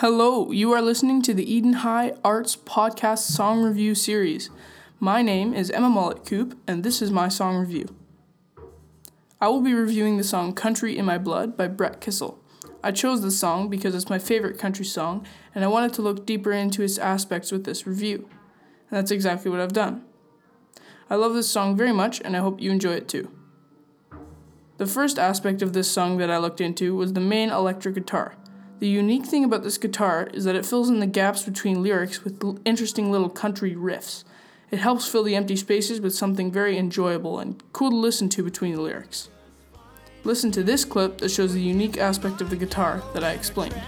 Hello, you are listening to the Eden High Arts Podcast Song Review Series. My name is Emma Mullet Coop, and this is my song review. I will be reviewing the song Country in My Blood by Brett Kissel. I chose this song because it's my favorite country song, and I wanted to look deeper into its aspects with this review. And that's exactly what I've done. I love this song very much, and I hope you enjoy it too. The first aspect of this song that I looked into was the main electric guitar. The unique thing about this guitar is that it fills in the gaps between lyrics with l- interesting little country riffs. It helps fill the empty spaces with something very enjoyable and cool to listen to between the lyrics. Listen to this clip that shows the unique aspect of the guitar that I explained.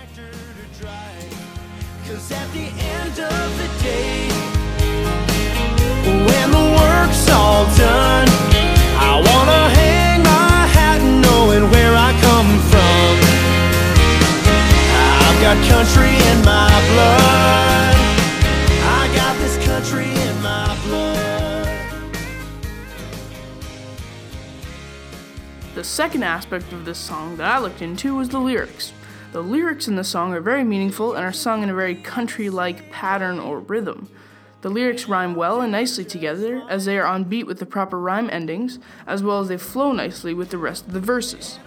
Got country in my blood. I got this country in my blood. The second aspect of this song that I looked into was the lyrics. The lyrics in the song are very meaningful and are sung in a very country like pattern or rhythm. The lyrics rhyme well and nicely together as they are on beat with the proper rhyme endings, as well as they flow nicely with the rest of the verses.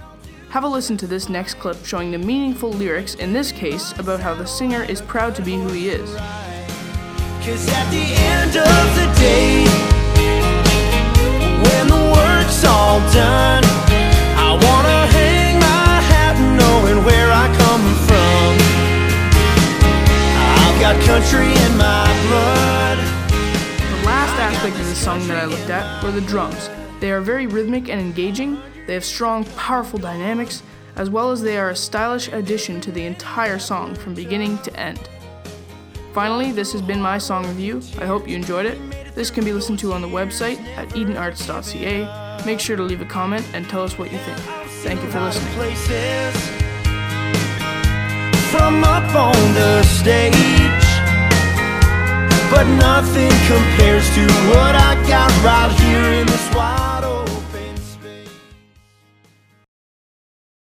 Have a listen to this next clip showing the meaningful lyrics, in this case, about how the singer is proud to be who he is. Cause at the end of the day, when the work's all done, I wanna hang my hat knowing where I come from. I've got country in my blood. The last aspect of the song that I looked at were the drums. They are very rhythmic and engaging, they have strong, powerful dynamics, as well as they are a stylish addition to the entire song from beginning to end. Finally, this has been my song review. I hope you enjoyed it. This can be listened to on the website at edenarts.ca. Make sure to leave a comment and tell us what you think. Thank you for listening. From up on the stage, but nothing compares to what I got right here.